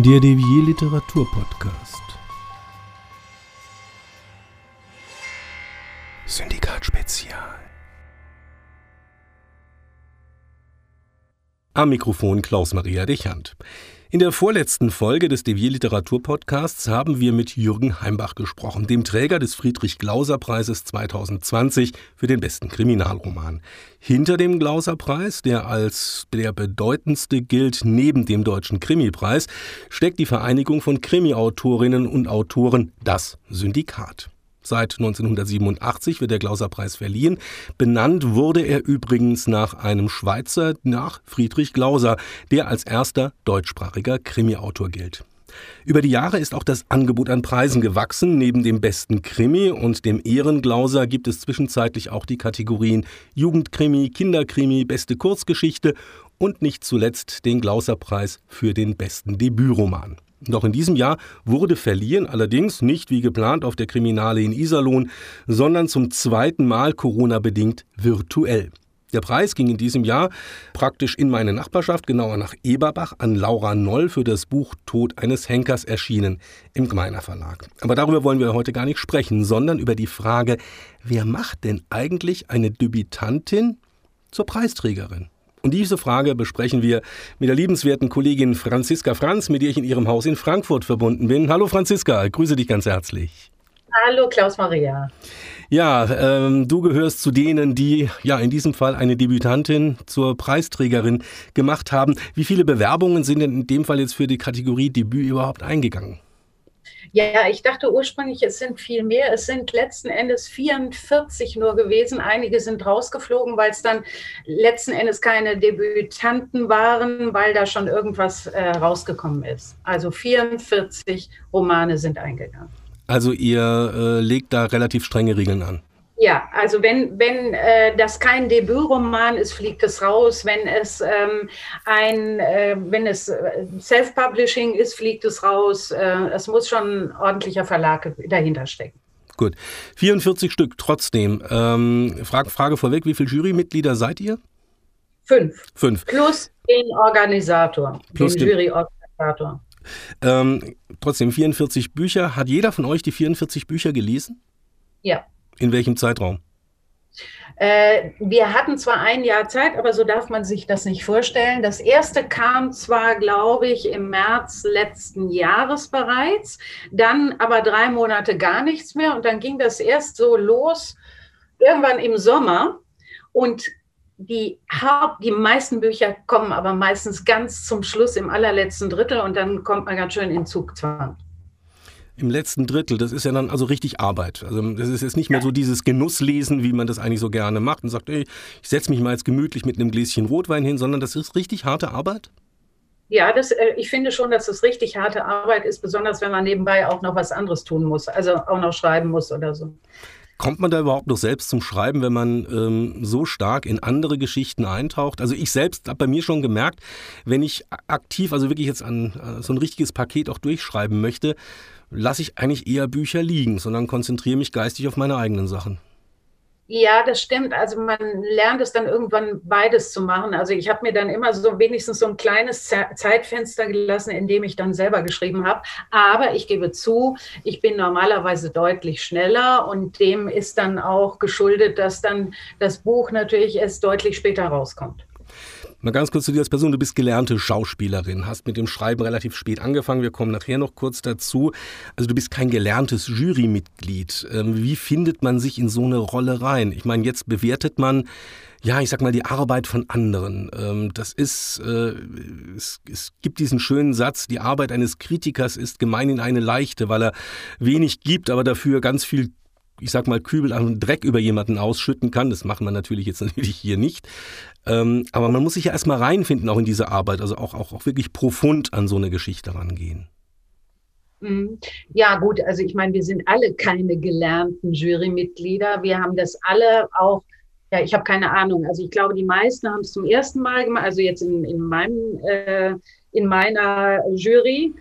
Der Devier Literatur Podcast. Syndikat Spezial. Am Mikrofon Klaus-Maria Dechant. In der vorletzten Folge des Devier Literatur Podcasts haben wir mit Jürgen Heimbach gesprochen, dem Träger des Friedrich-Glauser-Preises 2020 für den besten Kriminalroman. Hinter dem Glauser-Preis, der als der bedeutendste gilt neben dem Deutschen Krimi-Preis, steckt die Vereinigung von Krimi-Autorinnen und Autoren, das Syndikat. Seit 1987 wird der Glauser-Preis verliehen. Benannt wurde er übrigens nach einem Schweizer, nach Friedrich Glauser, der als erster deutschsprachiger Krimi-Autor gilt. Über die Jahre ist auch das Angebot an Preisen gewachsen. Neben dem besten Krimi und dem Ehrenglauser gibt es zwischenzeitlich auch die Kategorien Jugendkrimi, Kinderkrimi, beste Kurzgeschichte und nicht zuletzt den Glauserpreis für den besten Debütroman. Doch in diesem Jahr wurde verliehen, allerdings nicht wie geplant auf der Kriminale in Iserlohn, sondern zum zweiten Mal Corona-bedingt virtuell. Der Preis ging in diesem Jahr praktisch in meine Nachbarschaft, genauer nach Eberbach, an Laura Noll für das Buch Tod eines Henkers erschienen im Gmeiner Verlag. Aber darüber wollen wir heute gar nicht sprechen, sondern über die Frage, wer macht denn eigentlich eine Debütantin zur Preisträgerin? Und diese Frage besprechen wir mit der liebenswerten Kollegin Franziska Franz, mit der ich in ihrem Haus in Frankfurt verbunden bin. Hallo Franziska, grüße dich ganz herzlich. Hallo Klaus-Maria. Ja, ähm, du gehörst zu denen, die ja in diesem Fall eine Debütantin zur Preisträgerin gemacht haben. Wie viele Bewerbungen sind denn in dem Fall jetzt für die Kategorie Debüt überhaupt eingegangen? Ja, ich dachte ursprünglich, es sind viel mehr. Es sind letzten Endes 44 nur gewesen. Einige sind rausgeflogen, weil es dann letzten Endes keine Debütanten waren, weil da schon irgendwas äh, rausgekommen ist. Also 44 Romane sind eingegangen. Also ihr äh, legt da relativ strenge Regeln an. Ja, also wenn, wenn äh, das kein Debütroman ist, fliegt es raus. Wenn es ähm, ein, äh, wenn es äh, Self-Publishing ist, fliegt es raus. Äh, es muss schon ein ordentlicher Verlag dahinter stecken. Gut. 44 Stück trotzdem. Ähm, Frage, Frage vorweg, wie viele Jurymitglieder seid ihr? Fünf. Fünf. Plus den Organisator, Plus den Juryorganisator. Ähm, trotzdem 44 Bücher. Hat jeder von euch die 44 Bücher gelesen? Ja. In welchem Zeitraum? Äh, wir hatten zwar ein Jahr Zeit, aber so darf man sich das nicht vorstellen. Das erste kam zwar, glaube ich, im März letzten Jahres bereits, dann aber drei Monate gar nichts mehr und dann ging das erst so los, irgendwann im Sommer. Und die, die meisten Bücher kommen aber meistens ganz zum Schluss im allerletzten Drittel und dann kommt man ganz schön in Zugzwang im letzten Drittel, das ist ja dann also richtig Arbeit. Also das ist jetzt nicht mehr so dieses Genusslesen, wie man das eigentlich so gerne macht und sagt, ey, ich setze mich mal jetzt gemütlich mit einem Gläschen Rotwein hin, sondern das ist richtig harte Arbeit. Ja, das, äh, ich finde schon, dass das richtig harte Arbeit ist, besonders wenn man nebenbei auch noch was anderes tun muss, also auch noch schreiben muss oder so. Kommt man da überhaupt noch selbst zum Schreiben, wenn man ähm, so stark in andere Geschichten eintaucht? Also ich selbst habe bei mir schon gemerkt, wenn ich aktiv, also wirklich jetzt an äh, so ein richtiges Paket auch durchschreiben möchte, lasse ich eigentlich eher Bücher liegen, sondern konzentriere mich geistig auf meine eigenen Sachen. Ja, das stimmt. Also man lernt es dann irgendwann beides zu machen. Also ich habe mir dann immer so wenigstens so ein kleines Zeitfenster gelassen, in dem ich dann selber geschrieben habe. Aber ich gebe zu, ich bin normalerweise deutlich schneller und dem ist dann auch geschuldet, dass dann das Buch natürlich erst deutlich später rauskommt. Mal ganz kurz zu dir als Person. Du bist gelernte Schauspielerin, hast mit dem Schreiben relativ spät angefangen. Wir kommen nachher noch kurz dazu. Also du bist kein gelerntes Jurymitglied. Ähm, wie findet man sich in so eine Rolle rein? Ich meine, jetzt bewertet man ja, ich sag mal, die Arbeit von anderen. Ähm, das ist, äh, es, es gibt diesen schönen Satz, die Arbeit eines Kritikers ist gemeinhin eine leichte, weil er wenig gibt, aber dafür ganz viel ich sag mal, Kübel an Dreck über jemanden ausschütten kann. Das machen wir natürlich jetzt natürlich hier nicht. Ähm, aber man muss sich ja erstmal reinfinden, auch in diese Arbeit, also auch, auch, auch wirklich profund an so eine Geschichte rangehen. Mhm. Ja, gut, also ich meine, wir sind alle keine gelernten Jurymitglieder. Wir haben das alle auch, ja, ich habe keine Ahnung. Also ich glaube, die meisten haben es zum ersten Mal gemacht, also jetzt in, in meinem, äh, in meiner Jury.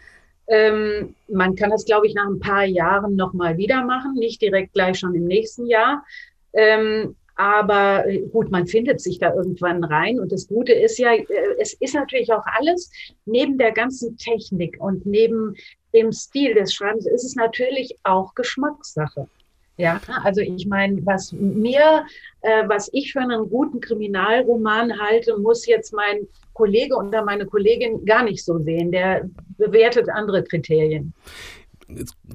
Ähm, man kann das, glaube ich, nach ein paar Jahren nochmal wieder machen, nicht direkt gleich schon im nächsten Jahr. Ähm, Aber äh, gut, man findet sich da irgendwann rein. Und das Gute ist ja, äh, es ist natürlich auch alles neben der ganzen Technik und neben dem Stil des Schreibens ist es natürlich auch Geschmackssache. Ja, also ich meine, was mir, äh, was ich für einen guten Kriminalroman halte, muss jetzt mein Kollege oder meine Kollegin gar nicht so sehen. Der bewertet andere Kriterien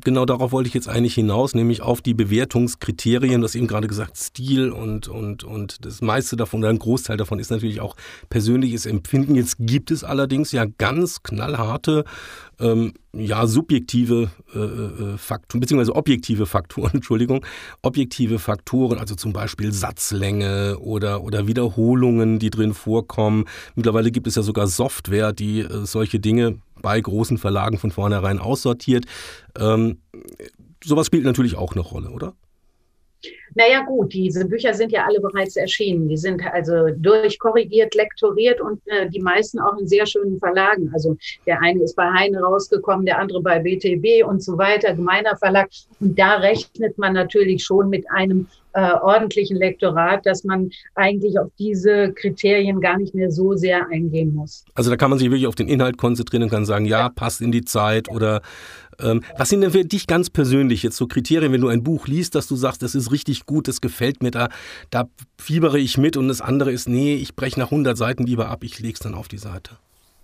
genau darauf wollte ich jetzt eigentlich hinaus, nämlich auf die Bewertungskriterien. Du hast eben gerade gesagt, Stil und, und, und das meiste davon oder ein Großteil davon ist natürlich auch persönliches Empfinden. Jetzt gibt es allerdings ja ganz knallharte, ähm, ja, subjektive äh, äh Faktoren, beziehungsweise objektive Faktoren, Entschuldigung, objektive Faktoren, also zum Beispiel Satzlänge oder, oder Wiederholungen, die drin vorkommen. Mittlerweile gibt es ja sogar Software, die äh, solche Dinge bei großen Verlagen von vornherein aussortiert. Ähm, sowas spielt natürlich auch eine Rolle, oder? Naja gut, diese Bücher sind ja alle bereits erschienen. Die sind also durchkorrigiert, lektoriert und äh, die meisten auch in sehr schönen Verlagen. Also der eine ist bei Heine rausgekommen, der andere bei BTB und so weiter, gemeiner Verlag. Und da rechnet man natürlich schon mit einem äh, ordentlichen Lektorat, dass man eigentlich auf diese Kriterien gar nicht mehr so sehr eingehen muss. Also da kann man sich wirklich auf den Inhalt konzentrieren und kann sagen, ja, passt in die Zeit oder ähm, was sind denn für dich ganz persönlich jetzt so Kriterien, wenn du ein Buch liest, dass du sagst, das ist richtig gut, das gefällt mir, da, da fiebere ich mit und das andere ist, nee, ich breche nach 100 Seiten lieber ab, ich lege es dann auf die Seite?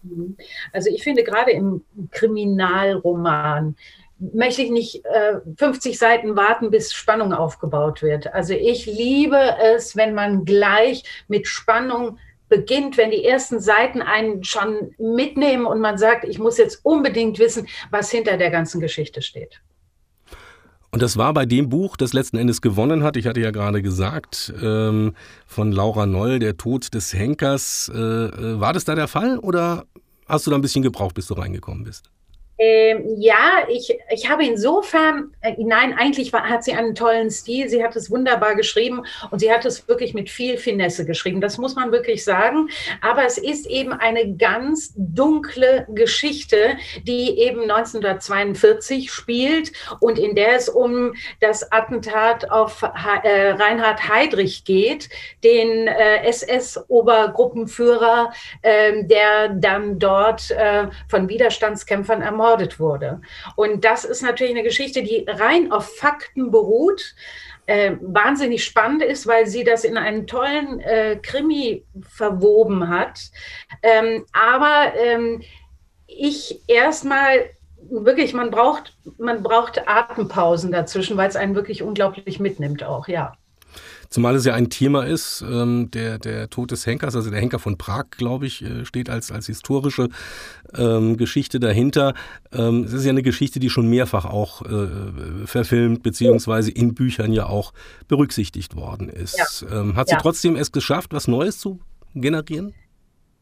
Mhm. Also ich finde gerade im Kriminalroman möchte ich nicht äh, 50 Seiten warten, bis Spannung aufgebaut wird. Also ich liebe es, wenn man gleich mit Spannung beginnt, wenn die ersten Seiten einen schon mitnehmen und man sagt, ich muss jetzt unbedingt wissen, was hinter der ganzen Geschichte steht. Und das war bei dem Buch, das letzten Endes gewonnen hat, ich hatte ja gerade gesagt, ähm, von Laura Noll, Der Tod des Henkers. Äh, äh war das da der Fall oder hast du da ein bisschen gebraucht, bis du reingekommen bist? Ähm, ja, ich, ich habe insofern, äh, nein, eigentlich war, hat sie einen tollen Stil. Sie hat es wunderbar geschrieben und sie hat es wirklich mit viel Finesse geschrieben. Das muss man wirklich sagen. Aber es ist eben eine ganz dunkle Geschichte, die eben 1942 spielt und in der es um das Attentat auf äh, Reinhard Heydrich geht, den äh, SS-Obergruppenführer, äh, der dann dort äh, von Widerstandskämpfern ermordet ermordet wurde. Und das ist natürlich eine Geschichte, die rein auf Fakten beruht. Äh, wahnsinnig spannend ist, weil sie das in einen tollen äh, Krimi verwoben hat. Ähm, aber ähm, ich erstmal wirklich, man braucht, man braucht Atempausen dazwischen, weil es einen wirklich unglaublich mitnimmt auch, ja. Zumal es ja ein Thema ist, ähm, der, der Tod des Henkers, also der Henker von Prag, glaube ich, äh, steht als, als historische ähm, Geschichte dahinter. Ähm, es ist ja eine Geschichte, die schon mehrfach auch äh, verfilmt, beziehungsweise in Büchern ja auch berücksichtigt worden ist. Ja. Ähm, hat sie ja. trotzdem es geschafft, was Neues zu generieren?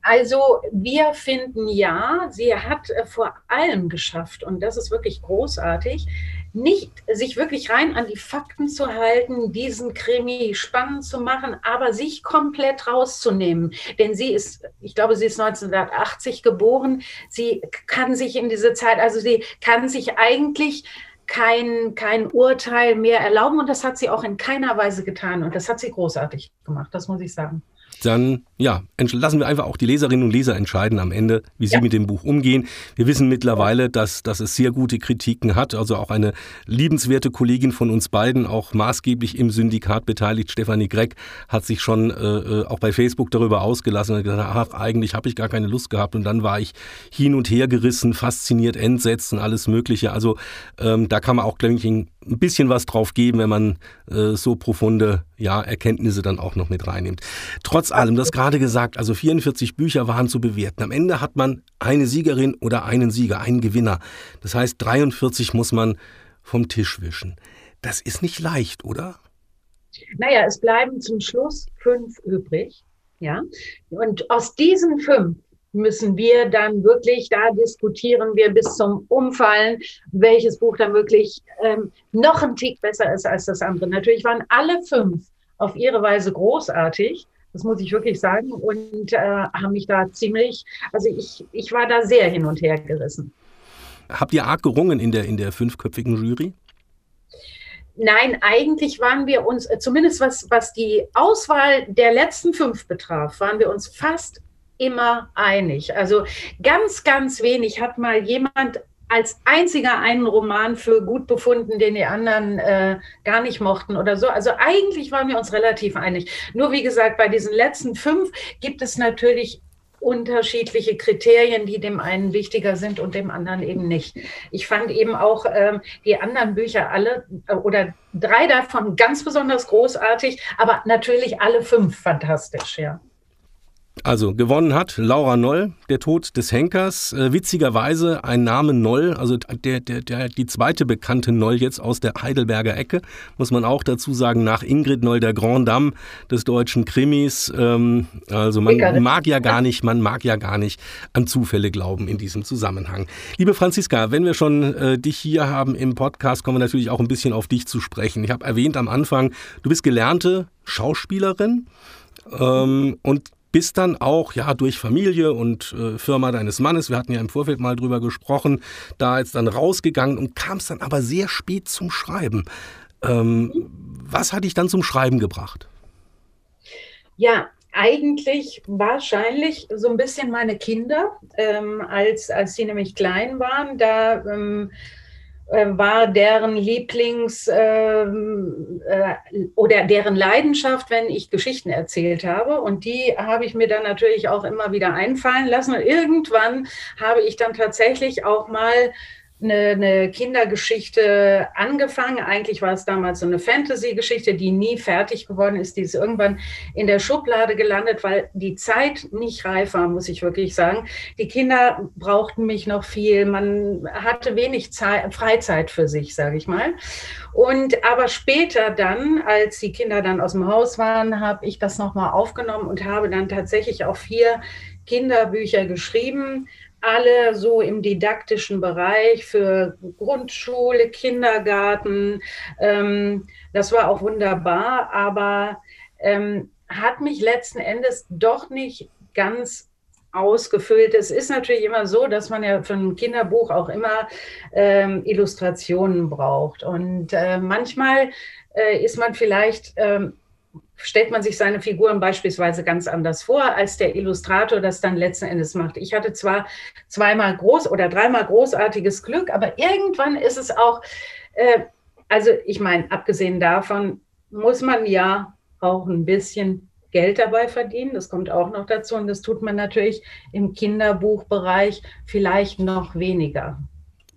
Also wir finden ja, sie hat äh, vor allem geschafft, und das ist wirklich großartig, nicht sich wirklich rein an die Fakten zu halten, diesen Krimi spannend zu machen, aber sich komplett rauszunehmen. Denn sie ist, ich glaube, sie ist 1980 geboren. Sie kann sich in diese Zeit, also sie kann sich eigentlich kein, kein Urteil mehr erlauben und das hat sie auch in keiner Weise getan und das hat sie großartig gemacht, das muss ich sagen dann ja, lassen wir einfach auch die Leserinnen und Leser entscheiden am Ende, wie sie ja. mit dem Buch umgehen. Wir wissen mittlerweile, dass, dass es sehr gute Kritiken hat. Also auch eine liebenswerte Kollegin von uns beiden, auch maßgeblich im Syndikat beteiligt, Stefanie Greck, hat sich schon äh, äh auch bei Facebook darüber ausgelassen und gesagt, ach, eigentlich habe ich gar keine Lust gehabt. Und dann war ich hin und her gerissen, fasziniert, entsetzt und alles Mögliche. Also ähm, da kann man auch, glaube ich, ein bisschen was drauf geben, wenn man äh, so profunde ja, Erkenntnisse dann auch noch mit reinnimmt. Trotz allem, das gerade gesagt, also 44 Bücher waren zu bewerten. Am Ende hat man eine Siegerin oder einen Sieger, einen Gewinner. Das heißt, 43 muss man vom Tisch wischen. Das ist nicht leicht, oder? Naja, es bleiben zum Schluss fünf übrig. Ja, und aus diesen fünf müssen wir dann wirklich, da diskutieren wir bis zum Umfallen, welches Buch dann wirklich ähm, noch ein Tick besser ist als das andere. Natürlich waren alle fünf auf ihre Weise großartig. Das muss ich wirklich sagen. Und äh, haben mich da ziemlich, also ich, ich war da sehr hin und her gerissen. Habt ihr arg gerungen in der, in der fünfköpfigen Jury? Nein, eigentlich waren wir uns, äh, zumindest was, was die Auswahl der letzten fünf betraf, waren wir uns fast immer einig. Also ganz, ganz wenig hat mal jemand als einziger einen Roman für gut befunden, den die anderen äh, gar nicht mochten oder so. Also eigentlich waren wir uns relativ einig. Nur wie gesagt, bei diesen letzten fünf gibt es natürlich unterschiedliche Kriterien, die dem einen wichtiger sind und dem anderen eben nicht. Ich fand eben auch ähm, die anderen Bücher alle äh, oder drei davon ganz besonders großartig, aber natürlich alle fünf fantastisch, ja. Also gewonnen hat Laura Noll, der Tod des Henkers. Äh, witzigerweise ein Name Noll, also der, der, der, die zweite bekannte Noll jetzt aus der Heidelberger Ecke, muss man auch dazu sagen, nach Ingrid Noll, der Grand Dame des deutschen Krimis. Ähm, also man mag ja gar nicht, man mag ja gar nicht an Zufälle glauben in diesem Zusammenhang. Liebe Franziska, wenn wir schon äh, dich hier haben im Podcast, kommen wir natürlich auch ein bisschen auf dich zu sprechen. Ich habe erwähnt am Anfang, du bist gelernte Schauspielerin. Ähm, und bist dann auch ja durch Familie und äh, Firma deines Mannes, wir hatten ja im Vorfeld mal drüber gesprochen, da jetzt dann rausgegangen und kamst dann aber sehr spät zum Schreiben. Ähm, was hat dich dann zum Schreiben gebracht? Ja, eigentlich wahrscheinlich so ein bisschen meine Kinder, ähm, als, als die nämlich klein waren. Da ähm, äh, war deren Lieblings ähm, äh, oder deren Leidenschaft, wenn ich Geschichten erzählt habe. Und die habe ich mir dann natürlich auch immer wieder einfallen lassen. Und irgendwann habe ich dann tatsächlich auch mal eine, eine Kindergeschichte angefangen. Eigentlich war es damals so eine Fantasy-Geschichte, die nie fertig geworden ist. Die ist irgendwann in der Schublade gelandet, weil die Zeit nicht reif war, muss ich wirklich sagen. Die Kinder brauchten mich noch viel. Man hatte wenig Zeit, Freizeit für sich, sage ich mal. Und aber später dann, als die Kinder dann aus dem Haus waren, habe ich das nochmal aufgenommen und habe dann tatsächlich auch vier Kinderbücher geschrieben alle so im didaktischen Bereich für Grundschule, Kindergarten. Ähm, das war auch wunderbar, aber ähm, hat mich letzten Endes doch nicht ganz ausgefüllt. Es ist natürlich immer so, dass man ja für ein Kinderbuch auch immer ähm, Illustrationen braucht. Und äh, manchmal äh, ist man vielleicht ähm, stellt man sich seine Figuren beispielsweise ganz anders vor, als der Illustrator das dann letzten Endes macht. Ich hatte zwar zweimal groß oder dreimal großartiges Glück, aber irgendwann ist es auch, äh, also ich meine, abgesehen davon muss man ja auch ein bisschen Geld dabei verdienen. Das kommt auch noch dazu und das tut man natürlich im Kinderbuchbereich vielleicht noch weniger.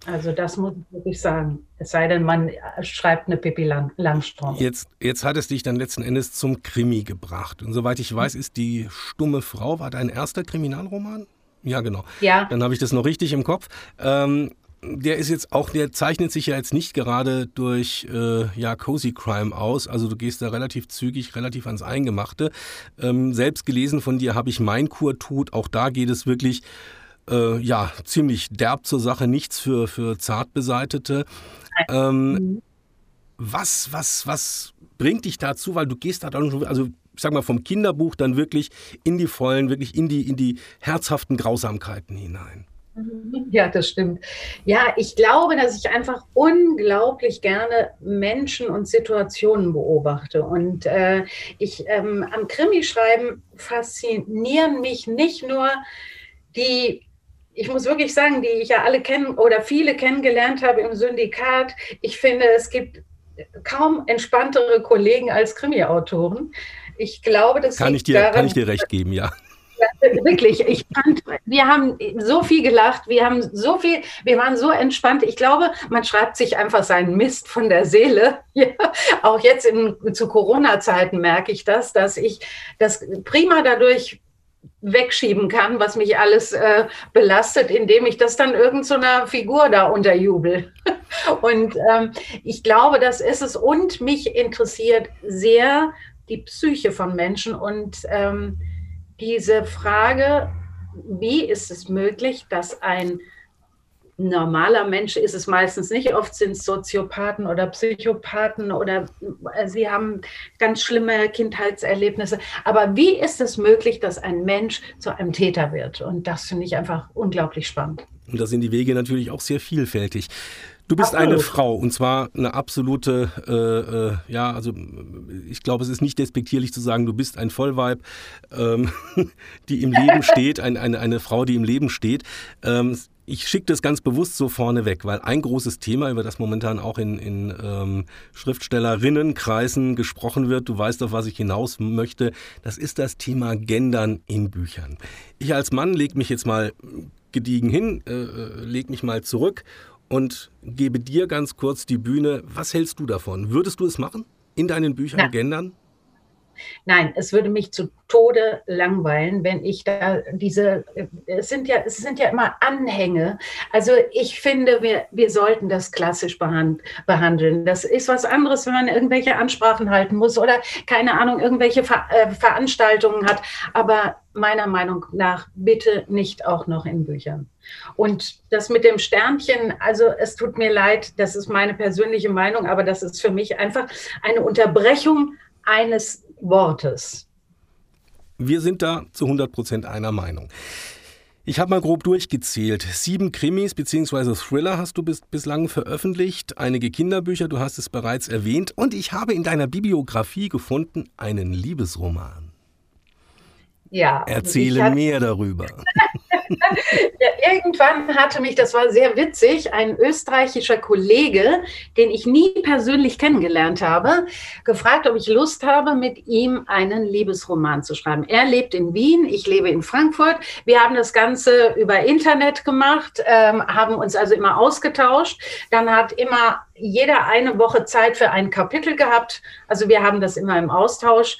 Also das muss ich wirklich sagen. Es sei denn, man schreibt eine Pippi Lang Langstrom. Jetzt, jetzt hat es dich dann letzten Endes zum Krimi gebracht. Und soweit ich weiß, ist die stumme Frau, war dein erster Kriminalroman? Ja, genau. Ja. Dann habe ich das noch richtig im Kopf. Ähm, der ist jetzt auch, der zeichnet sich ja jetzt nicht gerade durch äh, ja, Cozy Crime aus. Also du gehst da relativ zügig, relativ ans Eingemachte. Ähm, selbst gelesen von dir habe ich Mein Kur tut. Auch da geht es wirklich äh, ja, ziemlich derb zur Sache, nichts für, für Zartbeseitete. Ähm, was, was, was bringt dich dazu? Weil du gehst da dann schon, also ich sag mal, vom Kinderbuch dann wirklich in die Vollen, wirklich in die, in die herzhaften Grausamkeiten hinein. Ja, das stimmt. Ja, ich glaube, dass ich einfach unglaublich gerne Menschen und Situationen beobachte. Und äh, ich ähm, am Krimi-Schreiben faszinieren mich nicht nur die ich muss wirklich sagen, die ich ja alle kennen oder viele kennengelernt habe im Syndikat, ich finde, es gibt kaum entspanntere Kollegen als Krimi-Autoren. Ich glaube, das kann ich dir daran, kann ich dir recht geben, ja. Wirklich, ich fand, wir haben so viel gelacht, wir haben so viel, wir waren so entspannt. Ich glaube, man schreibt sich einfach seinen Mist von der Seele. Ja, auch jetzt in, zu Corona-Zeiten merke ich das, dass ich das prima dadurch wegschieben kann, was mich alles äh, belastet, indem ich das dann irgendeiner so Figur da unterjubel. Und ähm, ich glaube, das ist es. Und mich interessiert sehr die Psyche von Menschen und ähm, diese Frage, wie ist es möglich, dass ein normaler Mensch ist es meistens nicht. Oft sind es Soziopathen oder Psychopathen oder äh, sie haben ganz schlimme Kindheitserlebnisse. Aber wie ist es möglich, dass ein Mensch zu einem Täter wird? Und das finde ich einfach unglaublich spannend. Und da sind die Wege natürlich auch sehr vielfältig. Du bist Absolut. eine Frau und zwar eine absolute, äh, äh, ja, also ich glaube, es ist nicht despektierlich zu sagen, du bist ein Vollweib, ähm, die im Leben steht, ein, eine, eine Frau, die im Leben steht. Ähm, ich schicke das ganz bewusst so vorne weg, weil ein großes Thema, über das momentan auch in, in ähm, Schriftstellerinnenkreisen gesprochen wird, du weißt auf was ich hinaus möchte, das ist das Thema Gendern in Büchern. Ich als Mann lege mich jetzt mal gediegen hin, äh, äh leg mich mal zurück und gebe dir ganz kurz die Bühne. Was hältst du davon? Würdest du es machen? In deinen Büchern ja. gendern? Nein, es würde mich zu Tode langweilen, wenn ich da diese, es sind ja, es sind ja immer Anhänge. Also ich finde, wir, wir sollten das klassisch behandeln. Das ist was anderes, wenn man irgendwelche Ansprachen halten muss oder keine Ahnung, irgendwelche Ver äh, Veranstaltungen hat. Aber meiner Meinung nach bitte nicht auch noch in Büchern. Und das mit dem Sternchen, also es tut mir leid, das ist meine persönliche Meinung, aber das ist für mich einfach eine Unterbrechung eines Wortes. Wir sind da zu 100 Prozent einer Meinung. Ich habe mal grob durchgezählt. Sieben Krimis bzw. Thriller hast du bis, bislang veröffentlicht, einige Kinderbücher, du hast es bereits erwähnt, und ich habe in deiner Bibliografie gefunden einen Liebesroman. Ja. Erzähle mehr darüber. ja, irgendwann hatte mich, das war sehr witzig, ein österreichischer Kollege, den ich nie persönlich kennengelernt habe, gefragt, ob ich Lust habe, mit ihm einen Liebesroman zu schreiben. Er lebt in Wien, ich lebe in Frankfurt. Wir haben das Ganze über Internet gemacht, ähm, haben uns also immer ausgetauscht. Dann hat immer jeder eine Woche Zeit für ein Kapitel gehabt. Also wir haben das immer im Austausch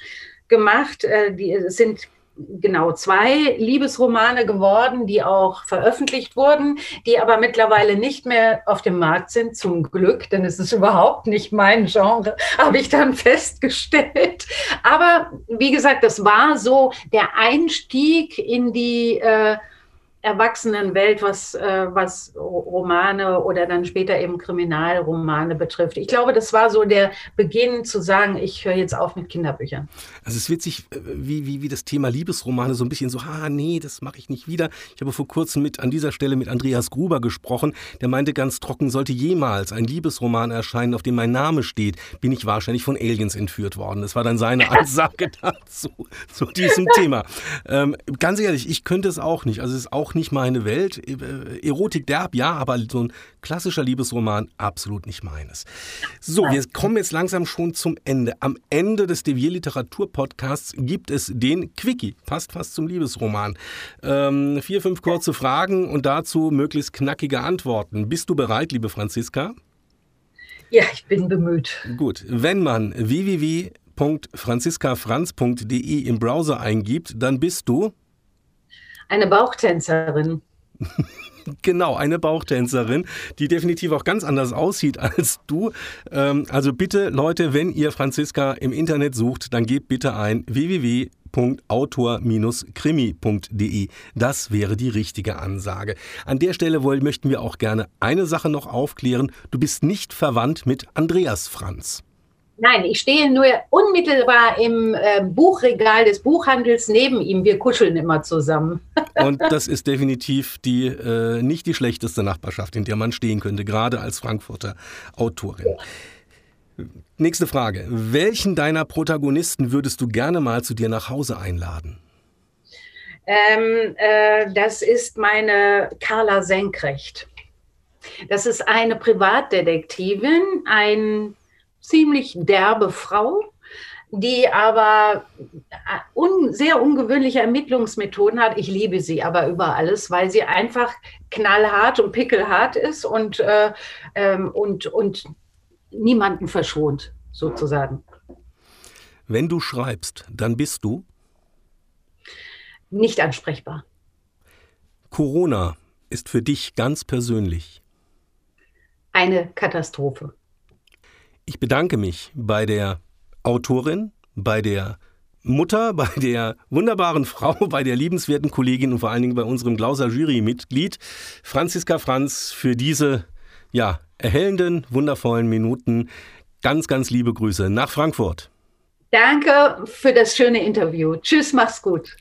gemacht. Äh, die sind genau zwei Liebesromane geworden, die auch veröffentlicht wurden, die aber mittlerweile nicht mehr auf dem Markt sind, zum Glück, denn es ist überhaupt nicht mein Genre, habe ich dann festgestellt. Aber wie gesagt, das war so der Einstieg in die äh, Erwachsenenwelt, was, äh, was Romane oder dann später eben Kriminalromane betrifft. Ich glaube, das war so der Beginn zu sagen, ich höre jetzt auf mit Kinderbüchern. Also es ist witzig, äh, wie, wie, wie das Thema Liebesromane so ein bisschen so, ah nee, das mache ich nicht wieder. Ich habe vor kurzem mit an dieser Stelle mit Andreas Gruber gesprochen, der meinte ganz trocken, sollte jemals ein Liebesroman erscheinen, auf dem mein Name steht, bin ich wahrscheinlich von Aliens entführt worden. Das war dann seine Ansage dazu, zu diesem Thema. Ähm, ganz ehrlich, ich könnte es auch nicht. Also es ist auch auch nicht meine Welt. Äh, Erotik derb, ja, aber so ein klassischer Liebesroman absolut nicht meines. So, wir kommen jetzt langsam schon zum Ende. Am Ende des Devier Literatur Podcasts gibt es den Quickie. Passt fast zum Liebesroman. Ähm, vier, fünf kurze Fragen und dazu möglichst knackige Antworten. Bist du bereit, liebe Franziska? Ja, ich bin bemüht. Gut. Wenn man www.franziskafranz.de im Browser eingibt, dann bist du eine Bauchtänzerin. Genau, eine Bauchtänzerin, die definitiv auch ganz anders aussieht als du. Ähm, also bitte, Leute, wenn ihr Franziska im Internet sucht, dann gebt bitte ein www.autor-krimi.de. Das wäre die richtige Ansage. An der Stelle möchten wir auch gerne eine Sache noch aufklären. Du bist nicht verwandt mit Andreas Franz. Nein, ich stehe nur unmittelbar im äh, Buchregal des Buchhandels neben ihm. Wir kuscheln immer zusammen. Und das ist definitiv die, äh, nicht die schlechteste Nachbarschaft, in der man stehen könnte, gerade als Frankfurter Autorin. Nächste Frage. Welchen deiner Protagonisten würdest du gerne mal zu dir nach Hause einladen? Ähm, äh, das ist meine Carla Senkrecht. Das ist eine Privatdetektivin, ein ziemlich derbe Frau, die aber äh, un, sehr ungewöhnliche Ermittlungsmethoden hat. Ich liebe sie aber über alles, weil sie einfach knallhart und pickelhart ist und, äh, ähm, und, und niemanden verschont, sozusagen. Wenn du schreibst, dann bist du? Nicht ansprechbar. Corona ist für dich ganz persönlich? Eine Katastrophe. Ich bedanke mich bei der Autorin, bei der Mutter, bei der wunderbaren Frau, bei der liebenswerten Kollegin und vor allen Dingen bei unserem Glauser Jurymitglied Franziska Franz für diese ja, erhellenden, wundervollen Minuten. Ganz, ganz liebe Grüße nach Frankfurt. Danke für das schöne Interview. Tschüss, mach's gut.